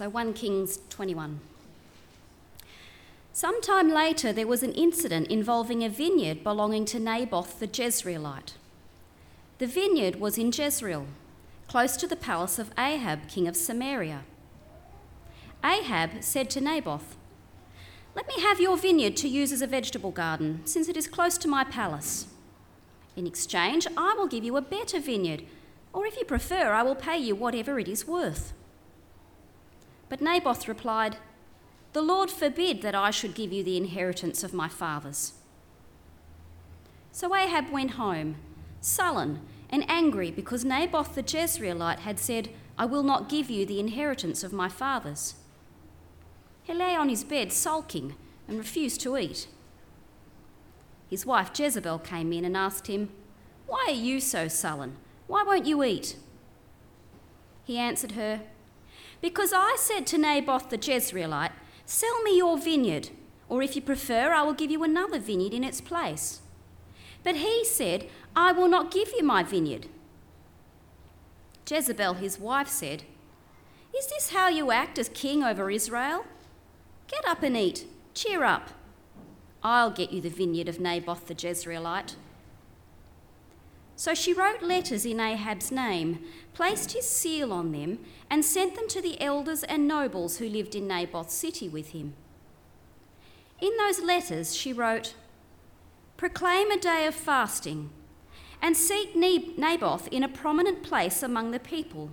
So 1 Kings 21. Sometime later, there was an incident involving a vineyard belonging to Naboth the Jezreelite. The vineyard was in Jezreel, close to the palace of Ahab, king of Samaria. Ahab said to Naboth, Let me have your vineyard to use as a vegetable garden, since it is close to my palace. In exchange, I will give you a better vineyard, or if you prefer, I will pay you whatever it is worth. But Naboth replied, The Lord forbid that I should give you the inheritance of my fathers. So Ahab went home, sullen and angry because Naboth the Jezreelite had said, I will not give you the inheritance of my fathers. He lay on his bed sulking and refused to eat. His wife Jezebel came in and asked him, Why are you so sullen? Why won't you eat? He answered her, Because I said to Naboth the Jezreelite, Sell me your vineyard, or if you prefer, I will give you another vineyard in its place. But he said, I will not give you my vineyard. Jezebel, his wife, said, Is this how you act as king over Israel? Get up and eat. Cheer up. I'll get you the vineyard of Naboth the Jezreelite. So she wrote letters in Ahab's name, placed his seal on them, and sent them to the elders and nobles who lived in Naboth's city with him. In those letters, she wrote, Proclaim a day of fasting, and seat Naboth in a prominent place among the people.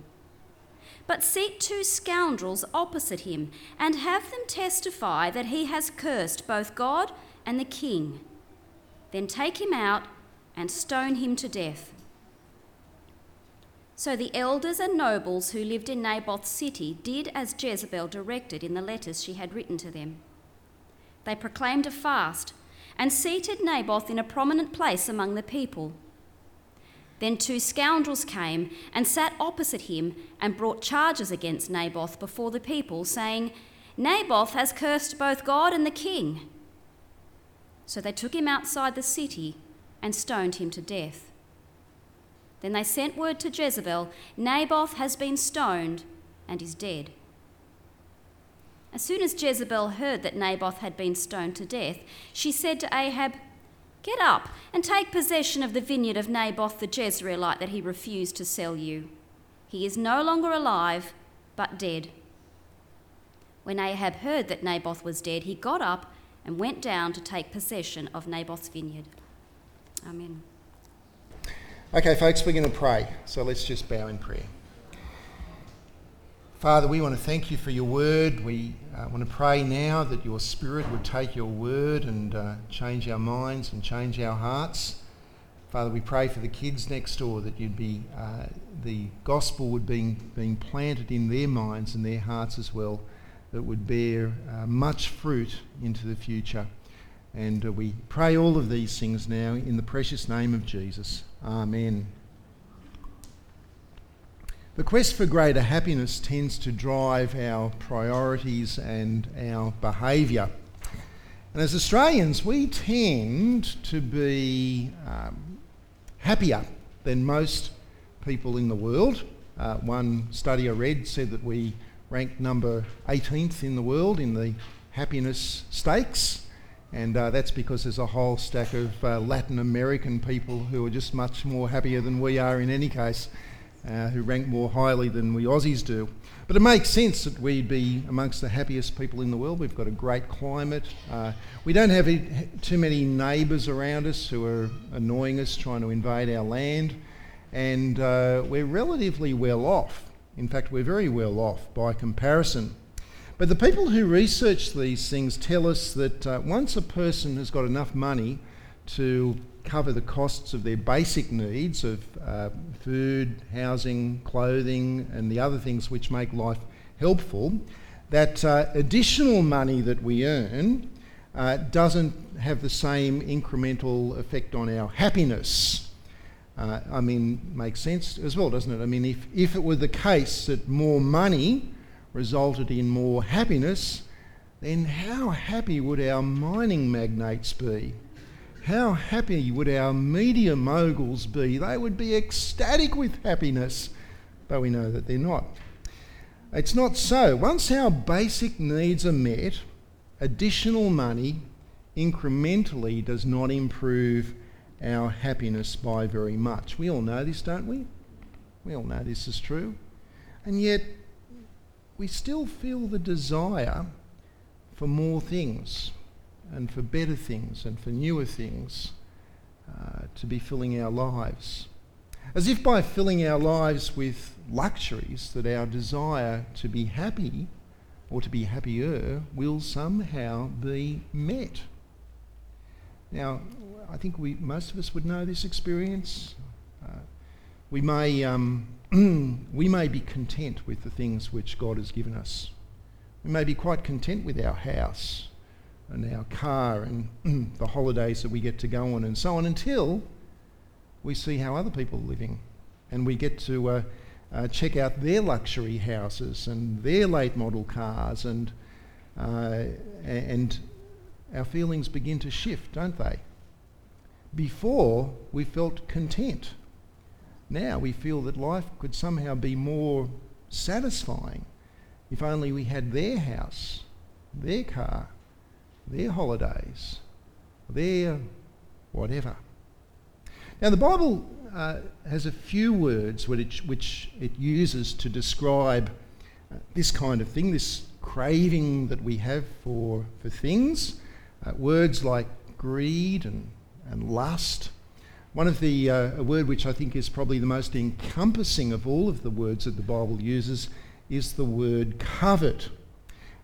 But seat two scoundrels opposite him, and have them testify that he has cursed both God and the king. Then take him out and stone him to death. So the elders and nobles who lived in Naboth's city did as Jezebel directed in the letters she had written to them. They proclaimed a fast and seated Naboth in a prominent place among the people. Then two scoundrels came and sat opposite him and brought charges against Naboth before the people, saying, Naboth has cursed both God and the king. So they took him outside the city and stoned him to death. Then they sent word to Jezebel Naboth has been stoned and is dead. As soon as Jezebel heard that Naboth had been stoned to death, she said to Ahab, Get up and take possession of the vineyard of Naboth the Jezreelite that he refused to sell you. He is no longer alive, but dead. When Ahab heard that Naboth was dead, he got up and went down to take possession of Naboth's vineyard. Amen. Okay, folks, we're going to pray. So let's just bow in prayer. Father, we want to thank you for your word. We uh, want to pray now that your spirit would take your word and uh, change our minds and change our hearts. Father, we pray for the kids next door that you'd be, uh, the gospel would be being planted in their minds and their hearts as well that would bear uh, much fruit into the future. And uh, we pray all of these things now in the precious name of Jesus. Amen. The quest for greater happiness tends to drive our priorities and our behaviour. And as Australians, we tend to be um, happier than most people in the world. Uh, one study I read said that we ranked number 18th in the world in the happiness stakes. And uh, that's because there's a whole stack of uh, Latin American people who are just much more happier than we are in any case, uh, who rank more highly than we Aussies do. But it makes sense that we'd be amongst the happiest people in the world. We've got a great climate. Uh, we don't have too many neighbours around us who are annoying us, trying to invade our land. And uh, we're relatively well off. In fact, we're very well off by comparison. But the people who research these things tell us that uh, once a person has got enough money to cover the costs of their basic needs of uh, food, housing, clothing, and the other things which make life helpful, that uh, additional money that we earn uh, doesn't have the same incremental effect on our happiness uh, I mean, makes sense as well, doesn't it? I mean, if, if it were the case that more money resulted in more happiness, then how happy would our mining magnates be? How happy would our media moguls be? They would be ecstatic with happiness, but we know that they're not. It's not so. Once our basic needs are met, additional money incrementally does not improve our happiness by very much. We all know this, don't we? We all know this is true. And yet, we still feel the desire for more things and for better things and for newer things uh, to be filling our lives. As if by filling our lives with luxuries, that our desire to be happy or to be happier will somehow be met. Now, I think we, most of us would know this experience. Uh, we, may, um, we may be content with the things which God has given us. We may be quite content with our house and our car and the holidays that we get to go on and so on until we see how other people are living and we get to uh, uh, check out their luxury houses and their late model cars and, uh, and our feelings begin to shift, don't they? Before, we felt content. Now we feel that life could somehow be more satisfying if only we had their house, their car, their holidays, their whatever. Now, the Bible uh, has a few words which, which it uses to describe uh, this kind of thing, this craving that we have for, for things. Uh, words like greed and, and lust. One of the, uh, a word which I think is probably the most encompassing of all of the words that the Bible uses is the word covet.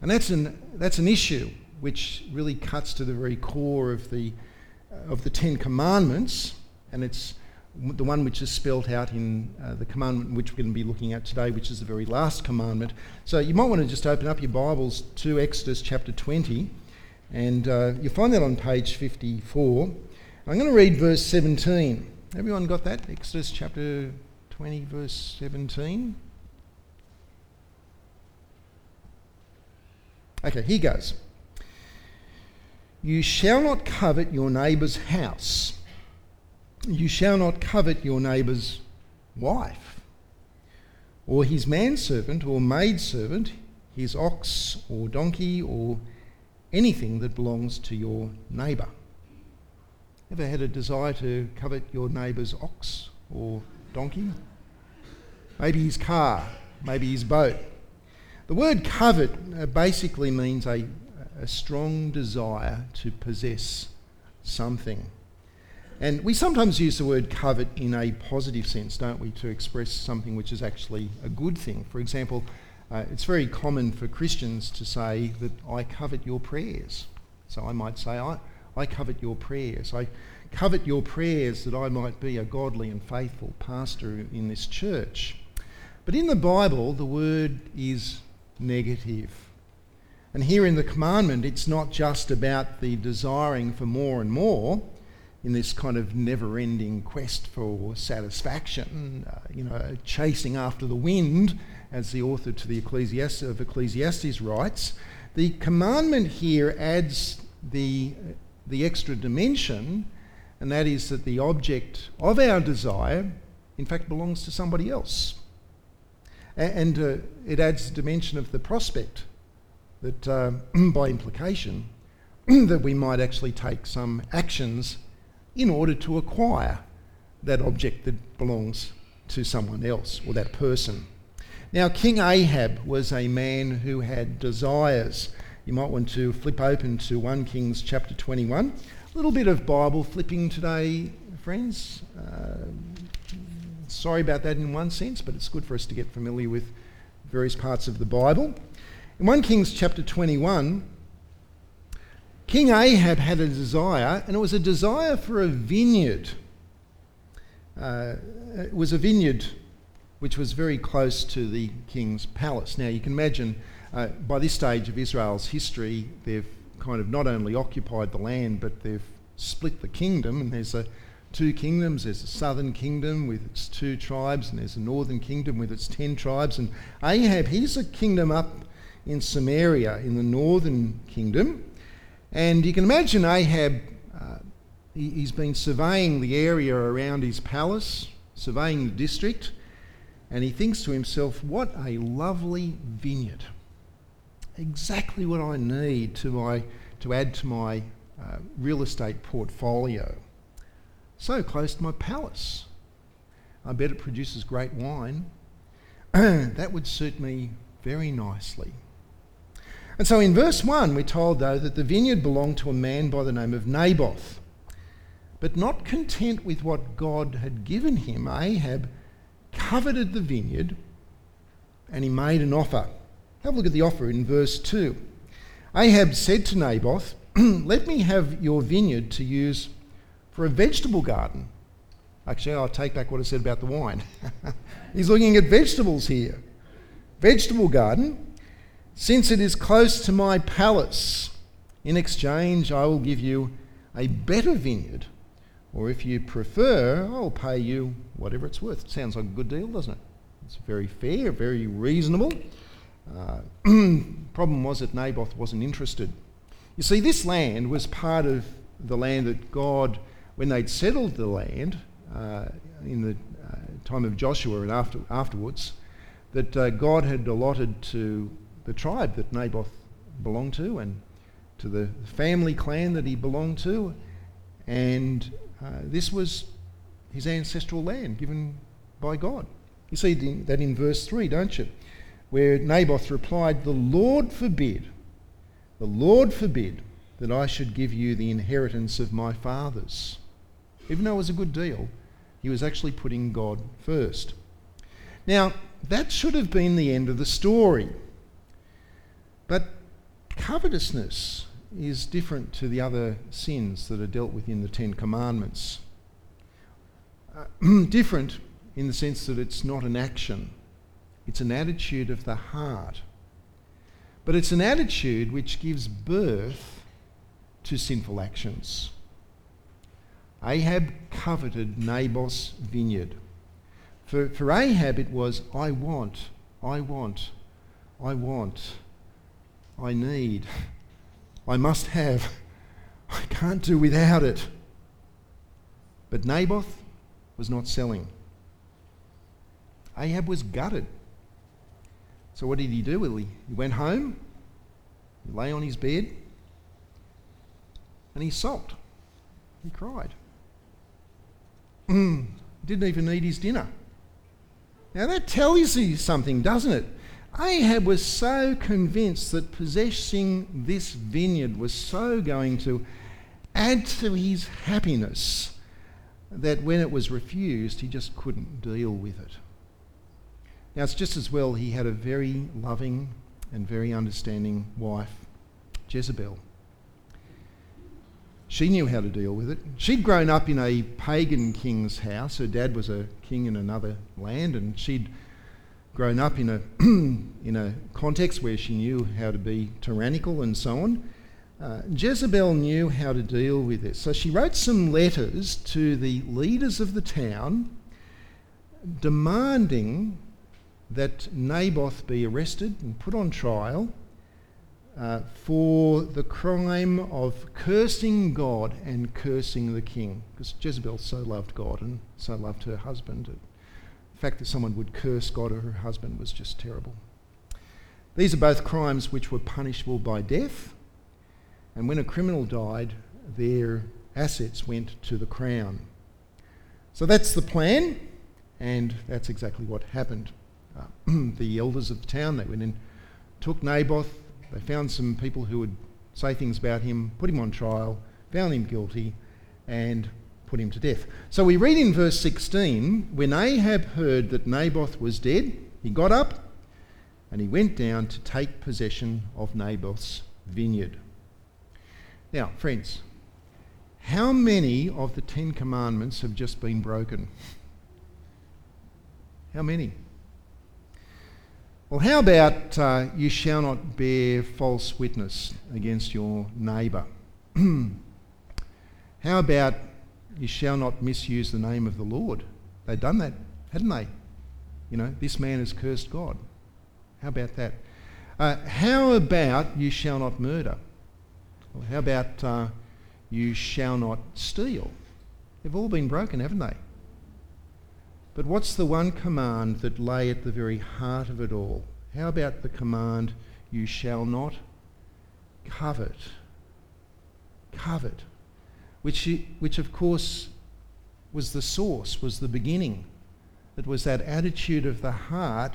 And that's an, that's an issue which really cuts to the very core of the, of the Ten Commandments, and it's the one which is spelt out in uh, the commandment which we're going to be looking at today, which is the very last commandment. So you might want to just open up your Bibles to Exodus chapter 20, and uh, you'll find that on page 54. I'm going to read verse 17. Everyone got that? Exodus chapter 20, verse 17. Okay, here goes. You shall not covet your neighbour's house. You shall not covet your neighbour's wife, or his manservant or maidservant, his ox or donkey, or anything that belongs to your neighbour. Ever had a desire to covet your neighbour's ox or donkey? Maybe his car, maybe his boat. The word covet uh, basically means a, a strong desire to possess something. And we sometimes use the word covet in a positive sense, don't we, to express something which is actually a good thing. For example, uh, it's very common for Christians to say that I covet your prayers. So I might say, I, I covet your prayers. I covet your prayers that I might be a godly and faithful pastor in this church. But in the Bible, the word is negative. And here in the commandment, it's not just about the desiring for more and more in this kind of never ending quest for satisfaction, uh, you know, chasing after the wind, as the author to the Ecclesiastes, of Ecclesiastes writes. The commandment here adds the, the extra dimension, and that is that the object of our desire, in fact, belongs to somebody else. And uh, it adds the dimension of the prospect that, uh, by implication, that we might actually take some actions in order to acquire that object that belongs to someone else or that person. Now, King Ahab was a man who had desires. You might want to flip open to 1 Kings chapter 21. A little bit of Bible flipping today, friends. Uh, Sorry about that in one sense, but it's good for us to get familiar with various parts of the Bible. In 1 Kings chapter 21, King Ahab had a desire, and it was a desire for a vineyard. Uh, it was a vineyard which was very close to the king's palace. Now, you can imagine uh, by this stage of Israel's history, they've kind of not only occupied the land, but they've split the kingdom, and there's a two kingdoms. There's a southern kingdom with its two tribes, and there's a northern kingdom with its ten tribes. And Ahab, he's a kingdom up in Samaria in the northern kingdom. And you can imagine Ahab, uh, he, he's been surveying the area around his palace, surveying the district. and he thinks to himself, What a lovely vineyard. Exactly what I need to, my, to add to my uh, real estate portfolio. So close to my palace. I bet it produces great wine. that would suit me very nicely. And so in verse 1, we're told, though, that the vineyard belonged to a man by the name of Naboth. But not content with what God had given him, Ahab coveted the vineyard and he made an offer. Have a look at the offer in verse 2. Ahab said to Naboth, Let me have your vineyard to use for a vegetable garden. Actually, I'll take back what I said about the wine. He's looking at vegetables here. Vegetable garden, since it is close to my palace. In exchange, I will give you a better vineyard or if you prefer, I'll pay you whatever it's worth. Sounds like a good deal, doesn't it? It's very fair, very reasonable. Uh, problem was that Naboth wasn't interested. You see, this land was part of the land that God, when they'd settled the land uh, in the uh, time of Joshua and after, afterwards, that uh, God had allotted to the tribe that Naboth belonged to and to the family clan that he belonged to. And uh, this was his ancestral land given by God. You see that in verse 3, don't you? Where Naboth replied, The Lord forbid, the Lord forbid that I should give you the inheritance of my fathers. Even though it was a good deal, he was actually putting God first. Now, that should have been the end of the story. But covetousness is different to the other sins that are dealt with in the Ten Commandments. Uh, different in the sense that it's not an action, it's an attitude of the heart. But it's an attitude which gives birth to sinful actions. Ahab coveted Naboth's vineyard. For, for Ahab, it was, I want, I want, I want, I need. I must have. I can't do without it. But Naboth was not selling. Ahab was gutted. So what did he do? Well, he, he went home, he lay on his bed, and he sulked. He cried. Mm, didn't even eat his dinner. Now that tells you something, doesn't it? Ahab was so convinced that possessing this vineyard was so going to add to his happiness that when it was refused, he just couldn't deal with it. Now, it's just as well he had a very loving and very understanding wife, Jezebel. She knew how to deal with it. She'd grown up in a pagan king's house. Her dad was a king in another land, and she'd grown up in a, in a context where she knew how to be tyrannical and so on. Uh, Jezebel knew how to deal with this. So she wrote some letters to the leaders of the town demanding that Naboth be arrested and put on trial uh, for the crime of cursing God and cursing the king. Because Jezebel so loved God and so loved her husband The fact that someone would curse God or her husband was just terrible. These are both crimes which were punishable by death, and when a criminal died, their assets went to the crown. So that's the plan, and that's exactly what happened. Uh, the elders of the town, they went in, took Naboth, they found some people who would say things about him, put him on trial, found him guilty, and put him to death. So we read in verse 16 when Ahab heard that Naboth was dead, he got up and he went down to take possession of Naboth's vineyard. Now, friends, how many of the Ten Commandments have just been broken? How many? Well, how about uh, you shall not bear false witness against your neighbour? how about you shall not misuse the name of the Lord. They'd done that, hadn't they? You know, this man has cursed God. How about that? Uh, how about you shall not murder? Well, how about uh, you shall not steal? They've all been broken, haven't they? But what's the one command that lay at the very heart of it all? How about the command, you shall not covet? Covet. Which, which of course was the source, was the beginning. It was that attitude of the heart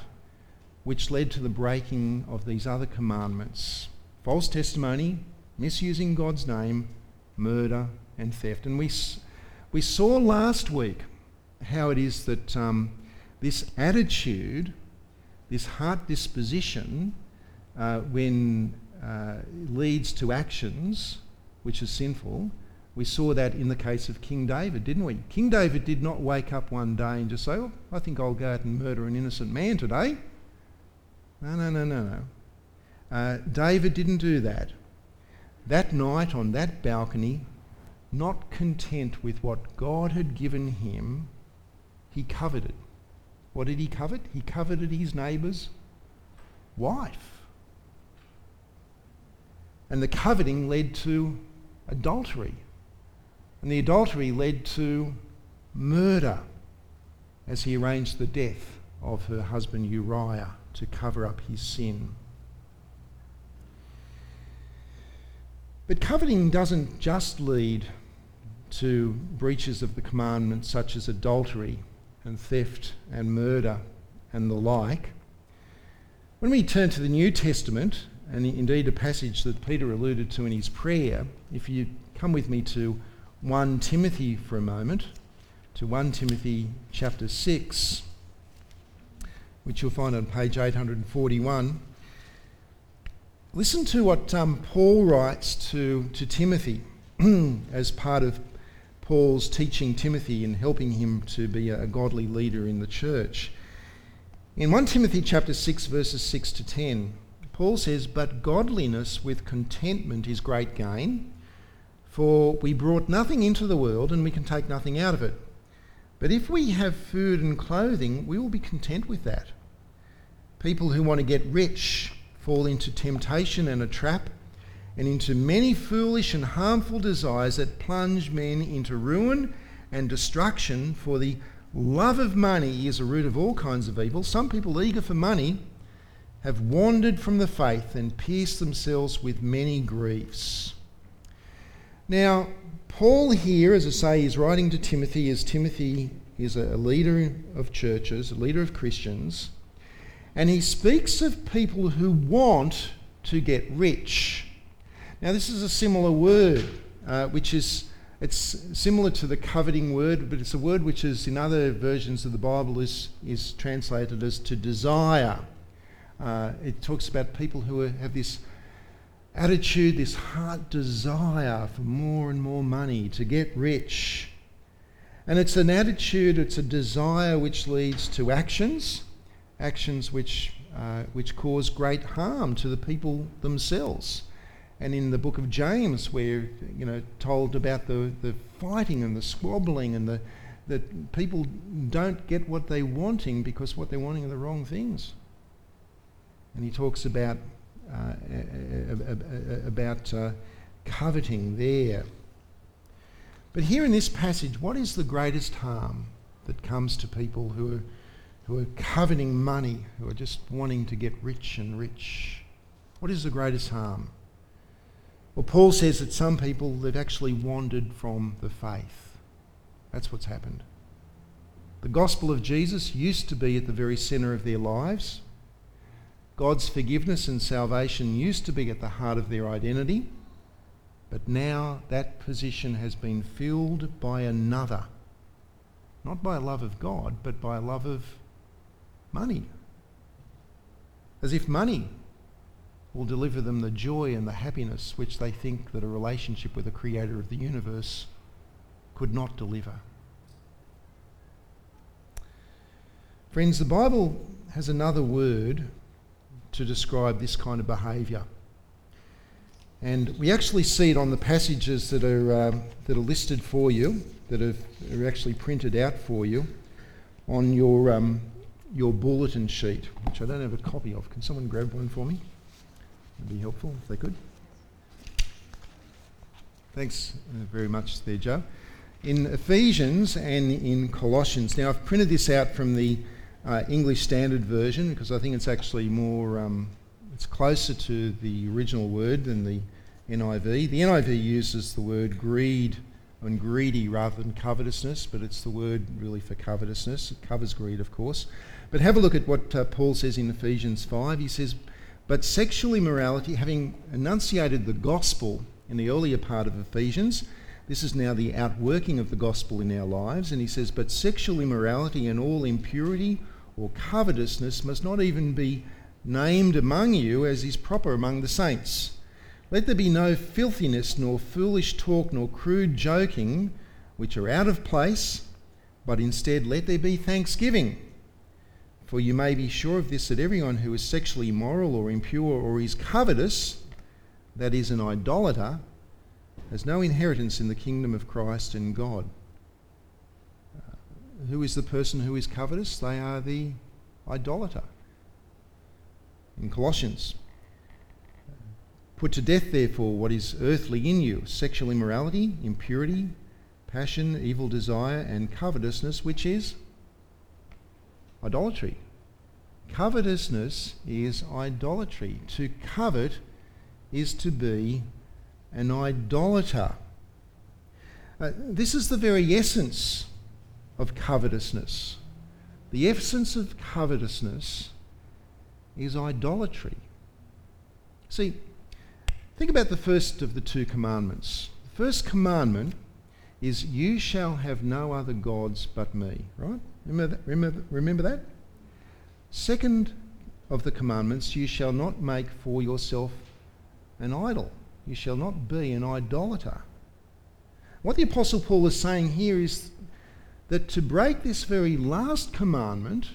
which led to the breaking of these other commandments false testimony, misusing God's name, murder, and theft. And we, we saw last week how it is that um, this attitude, this heart disposition, uh, when uh, leads to actions which are sinful, we saw that in the case of King David, didn't we? King David did not wake up one day and just say, oh, I think I'll go out and murder an innocent man today. No, no, no, no, no. Uh, David didn't do that. That night on that balcony, not content with what God had given him, he coveted. What did he covet? He coveted his neighbour's wife. And the coveting led to adultery. And the adultery led to murder as he arranged the death of her husband Uriah to cover up his sin. But coveting doesn't just lead to breaches of the commandments such as adultery and theft and murder and the like. When we turn to the New Testament, and indeed a passage that Peter alluded to in his prayer, if you come with me to 1 Timothy for a moment, to 1 Timothy chapter 6, which you'll find on page 841. Listen to what um, Paul writes to, to Timothy as part of Paul's teaching Timothy and helping him to be a, godly leader in the church. In 1 Timothy chapter 6 verses 6 to 10, Paul says, "But godliness with contentment is great gain, for we brought nothing into the world and we can take nothing out of it. But if we have food and clothing, we will be content with that." People who want to get rich fall into temptation and a trap and into many foolish and harmful desires that plunge men into ruin and destruction. For the love of money is a root of all kinds of evil. Some people eager for money have wandered from the faith and pierced themselves with many griefs. Now, Paul here, as I say, is writing to Timothy as Timothy is a leader of churches, a leader of Christians, and he speaks of people who want to get rich. Now, this is a similar word, uh, which is it's similar to the coveting word, but it's a word which is in other versions of the Bible is, is translated as to desire. Uh, it talks about people who are, have this attitude, this heart desire for more and more money, to get rich. And it's an attitude, it's a desire which leads to actions, actions which, uh, which cause great harm to the people themselves and in the book of James, we're you know told about the, the fighting and the squabbling and the that people don't get what they're wanting because what they're wanting are the wrong things. And he talks about uh, about uh, coveting there. But here in this passage, what is the greatest harm that comes to people who are who are coveting money, who are just wanting to get rich and rich? What is the greatest harm? Well, Paul says that some people have actually wandered from the faith. That's what's happened. The gospel of Jesus used to be at the very centre of their lives. God's forgiveness and salvation used to be at the heart of their identity. But now that position has been filled by another. Not by a love of God, but by a love of money. As if money will deliver them the joy and the happiness which they think that a relationship with the creator of the universe could not deliver. Friends, the Bible has another word to describe this kind of behaviour. And we actually see it on the passages that are, um, that are listed for you, that are, are actually printed out for you on your, um, your bulletin sheet, which I don't have a copy of. Can someone grab one for me? Be helpful if they could. Thanks uh, very much there, Joe. in Ephesians and in Colossians. Now, I've printed this out from the uh, English Standard Version because I think it's actually more, um, it's closer to the original word than the NIV. The NIV uses the word greed and greedy rather than covetousness, but it's the word really for covetousness. It covers greed, of course. But have a look at what uh, Paul says in Ephesians 5. He says, But sexual immorality, having enunciated the gospel in the earlier part of Ephesians, this is now the outworking of the gospel in our lives. And he says, But sexual immorality and all impurity or covetousness must not even be named among you as is proper among the saints. Let there be no filthiness, nor foolish talk, nor crude joking, which are out of place, but instead let there be thanksgiving. For you may be sure of this that everyone who is sexually immoral or impure or is covetous, that is, an idolater, has no inheritance in the kingdom of Christ and God. Uh, who is the person who is covetous? They are the idolater. In Colossians, put to death, therefore, what is earthly in you sexual immorality, impurity, passion, evil desire, and covetousness, which is idolatry. Covetousness is idolatry. To covet is to be an idolater. Uh, this is the very essence of covetousness. The essence of covetousness is idolatry. See, think about the first of the two commandments. The first commandment is, You shall have no other gods but me, right? Remember that? Remember, remember that? Second of the commandments, You shall not make for yourself an idol. You shall not be an idolater. What the Apostle Paul is saying here is that to break this very last commandment,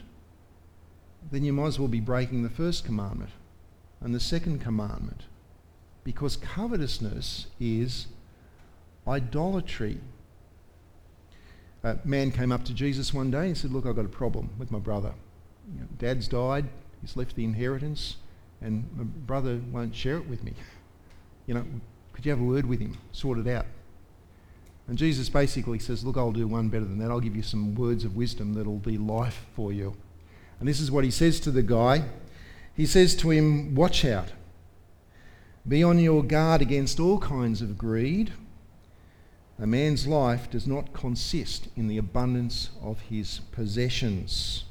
then you might as well be breaking the first commandment and the second commandment. Because covetousness is idolatry. A man came up to Jesus one day and said, Look, I've got a problem with my brother. You know, Dad's died, he's left the inheritance, and my brother won't share it with me you know, could you have a word with him, sort it out? And Jesus basically says, Look, I'll do one better than that. I'll give you some words of wisdom that'll be life for you. And this is what he says to the guy. He says to him, Watch out. Be on your guard against all kinds of greed. A man's life does not consist in the abundance of his possessions.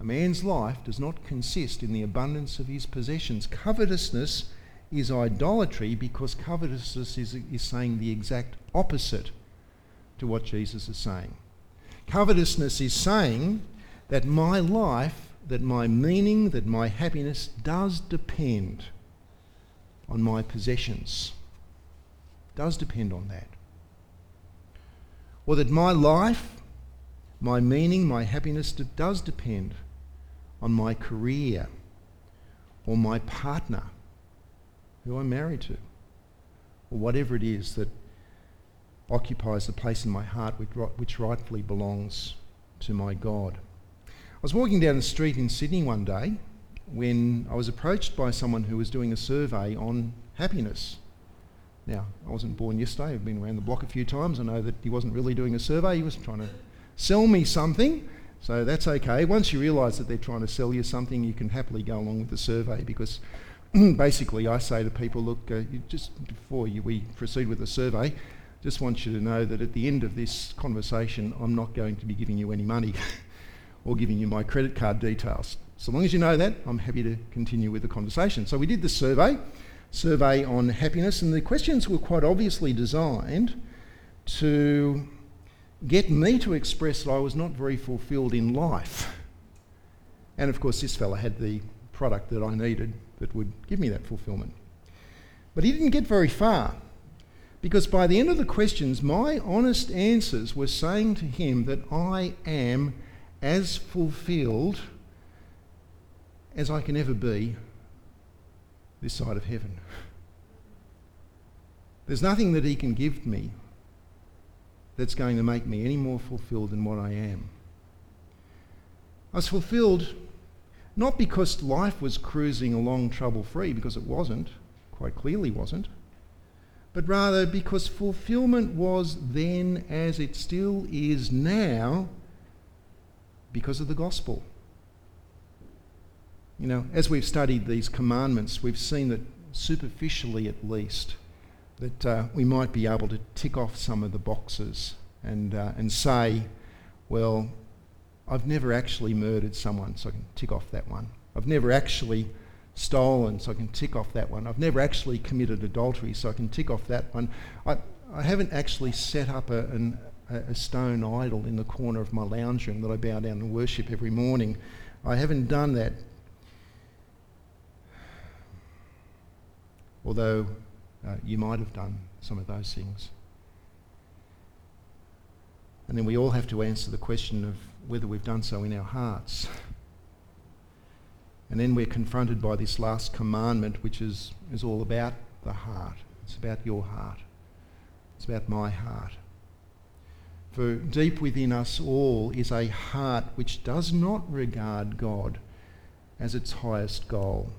A man's life does not consist in the abundance of his possessions. Covetousness is idolatry because covetousness is, is saying the exact opposite to what Jesus is saying. Covetousness is saying that my life, that my meaning, that my happiness does depend on my possessions. Does depend on that. Or that my life, my meaning, my happiness does depend on my career or my partner who I'm married to, or whatever it is that occupies the place in my heart which rightfully belongs to my God. I was walking down the street in Sydney one day when I was approached by someone who was doing a survey on happiness. Now, I wasn't born yesterday, I've been around the block a few times. I know that he wasn't really doing a survey, he was trying to sell me something. So that's okay. Once you realise that they're trying to sell you something, you can happily go along with the survey because basically, I say to people, look, uh, just before you, we proceed with the survey, just want you to know that at the end of this conversation, I'm not going to be giving you any money or giving you my credit card details. So long as you know that, I'm happy to continue with the conversation. So we did the survey, survey on happiness, and the questions were quite obviously designed to get me to express that I was not very fulfilled in life. And of course, this fella had the product that I needed that would give me that fulfillment. But he didn't get very far because by the end of the questions, my honest answers were saying to him that I am as fulfilled as I can ever be this side of heaven. There's nothing that he can give me that's going to make me any more fulfilled than what I am. I was fulfilled not because life was cruising along trouble free, because it wasn't, quite clearly wasn't, but rather because fulfillment was then as it still is now because of the gospel. You know, as we've studied these commandments, we've seen that superficially at least, that uh, we might be able to tick off some of the boxes and, uh, and say, well, I've never actually murdered someone, so I can tick off that one. I've never actually stolen, so I can tick off that one. I've never actually committed adultery, so I can tick off that one. I, I haven't actually set up a, an, a stone idol in the corner of my lounge room that I bow down and worship every morning. I haven't done that. Although uh, you might have done some of those things. And then we all have to answer the question of whether we've done so in our hearts. And then we're confronted by this last commandment, which is, is all about the heart. It's about your heart. It's about my heart. For deep within us all is a heart which does not regard God as its highest goal,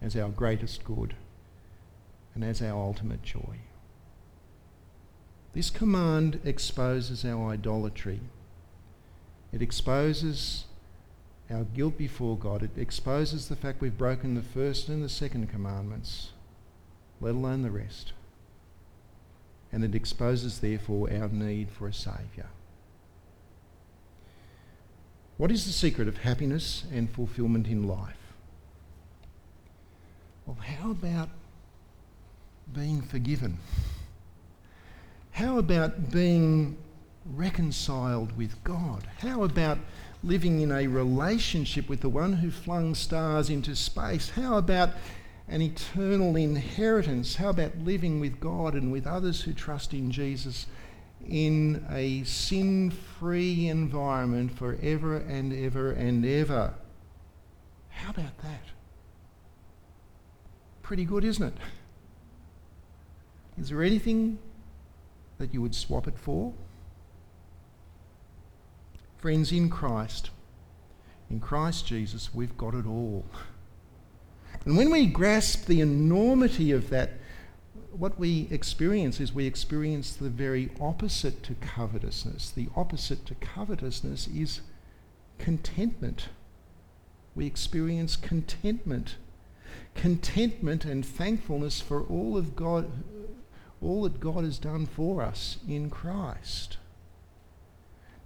as our greatest good, and as our ultimate joy. This command exposes our idolatry. It exposes our guilt before God. It exposes the fact we've broken the first and the second commandments, let alone the rest. And it exposes, therefore, our need for a Saviour. What is the secret of happiness and fulfilment in life? Well, how about being forgiven? How about being reconciled with God? How about living in a relationship with the one who flung stars into space? How about an eternal inheritance? How about living with God and with others who trust in Jesus in a sin free environment forever and ever and ever? How about that? Pretty good, isn't it? Is there anything that you would swap it for? Friends, in Christ, in Christ Jesus, we've got it all. And when we grasp the enormity of that, what we experience is we experience the very opposite to covetousness. The opposite to covetousness is contentment. We experience contentment. Contentment and thankfulness for all of God all that God has done for us in Christ.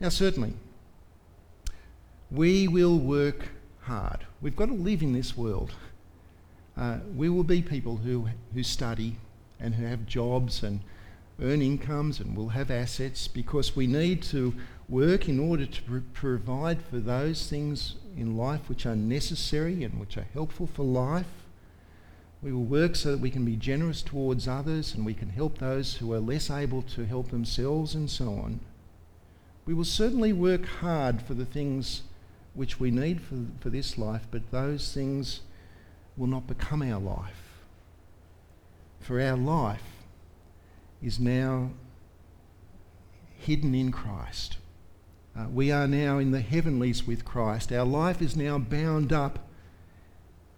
Now, certainly, we will work hard. We've got to live in this world. Uh, we will be people who, who study and who have jobs and earn incomes and will have assets because we need to work in order to pr- provide for those things in life which are necessary and which are helpful for life. We will work so that we can be generous towards others and we can help those who are less able to help themselves and so on. We will certainly work hard for the things which we need for, for this life, but those things will not become our life. For our life is now hidden in Christ. Uh, we are now in the heavenlies with Christ. Our life is now bound up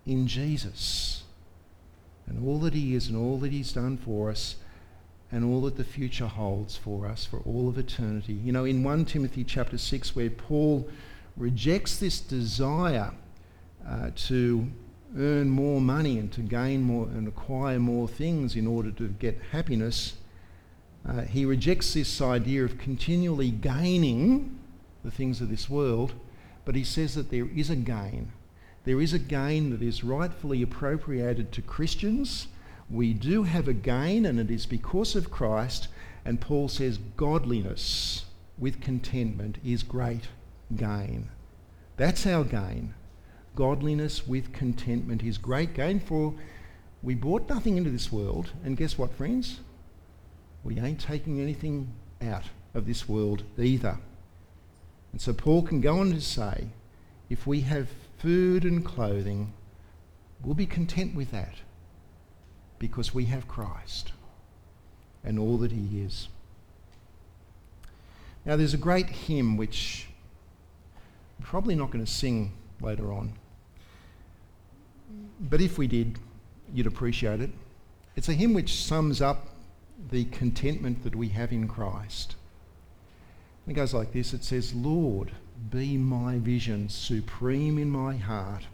in Jesus and all that He is and all that He's done for us and all that the future holds for us for all of eternity. You know, in 1 Timothy chapter 6, where Paul rejects this desire uh, to earn more money and to gain more and acquire more things in order to get happiness, uh, he rejects this idea of continually gaining the things of this world, but he says that there is a gain there is a gain that is rightfully appropriated to Christians. We do have a gain, and it is because of Christ. And Paul says, godliness with contentment is great gain. That's our gain. Godliness with contentment is great gain, for we brought nothing into this world. And guess what, friends? We ain't taking anything out of this world either. And so Paul can go on to say, if we have food and clothing, we'll be content with that because we have Christ and all that He is. Now, there's a great hymn which I'm probably not going to sing later on, but if we did, you'd appreciate it. It's a hymn which sums up the contentment that we have in Christ. It goes like this it says, Lord, be my vision, supreme in my heart.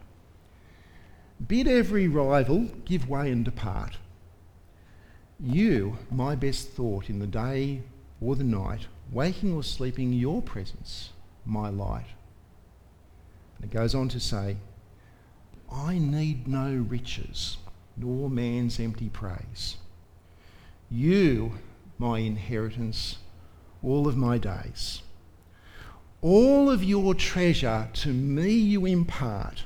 Bid every rival give way and depart. You, my best thought in the day or the night, waking or sleeping, your presence, my light. And it goes on to say, I need no riches, nor man's empty praise. You, my inheritance, all of my days. All of your treasure to me you impart,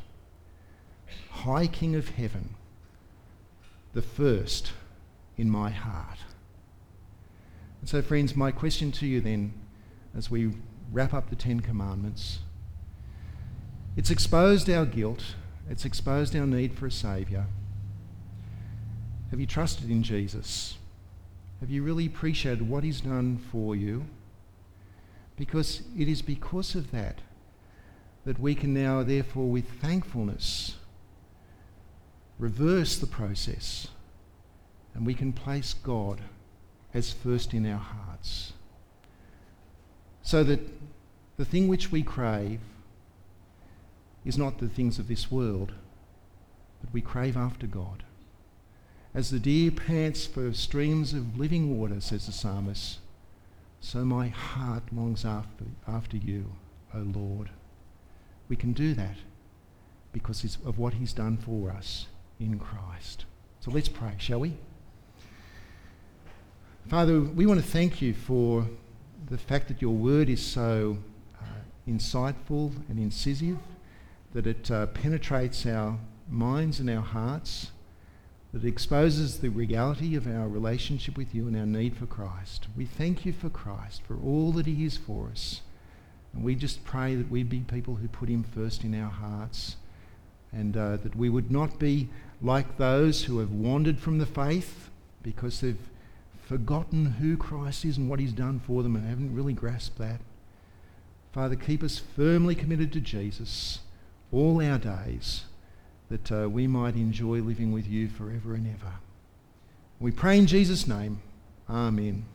High King of heaven, the first in my heart. And so, friends, my question to you then, as we wrap up the Ten Commandments, it's exposed our guilt, it's exposed our need for a Saviour. Have you trusted in Jesus? Have you really appreciated what He's done for you? Because it is because of that that we can now, therefore, with thankfulness, reverse the process and we can place God as first in our hearts. So that the thing which we crave is not the things of this world, but we crave after God. As the deer pants for streams of living water, says the psalmist, so my heart longs after, after you, O Lord. We can do that because of what he's done for us in Christ. So let's pray, shall we? Father, we want to thank you for the fact that your word is so uh, insightful and incisive, that it uh, penetrates our minds and our hearts that exposes the reality of our relationship with you and our need for Christ. We thank you for Christ, for all that he is for us. And we just pray that we be people who put him first in our hearts and uh, that we would not be like those who have wandered from the faith because they've forgotten who Christ is and what he's done for them and haven't really grasped that. Father, keep us firmly committed to Jesus all our days that uh, we might enjoy living with you forever and ever. We pray in Jesus' name. Amen.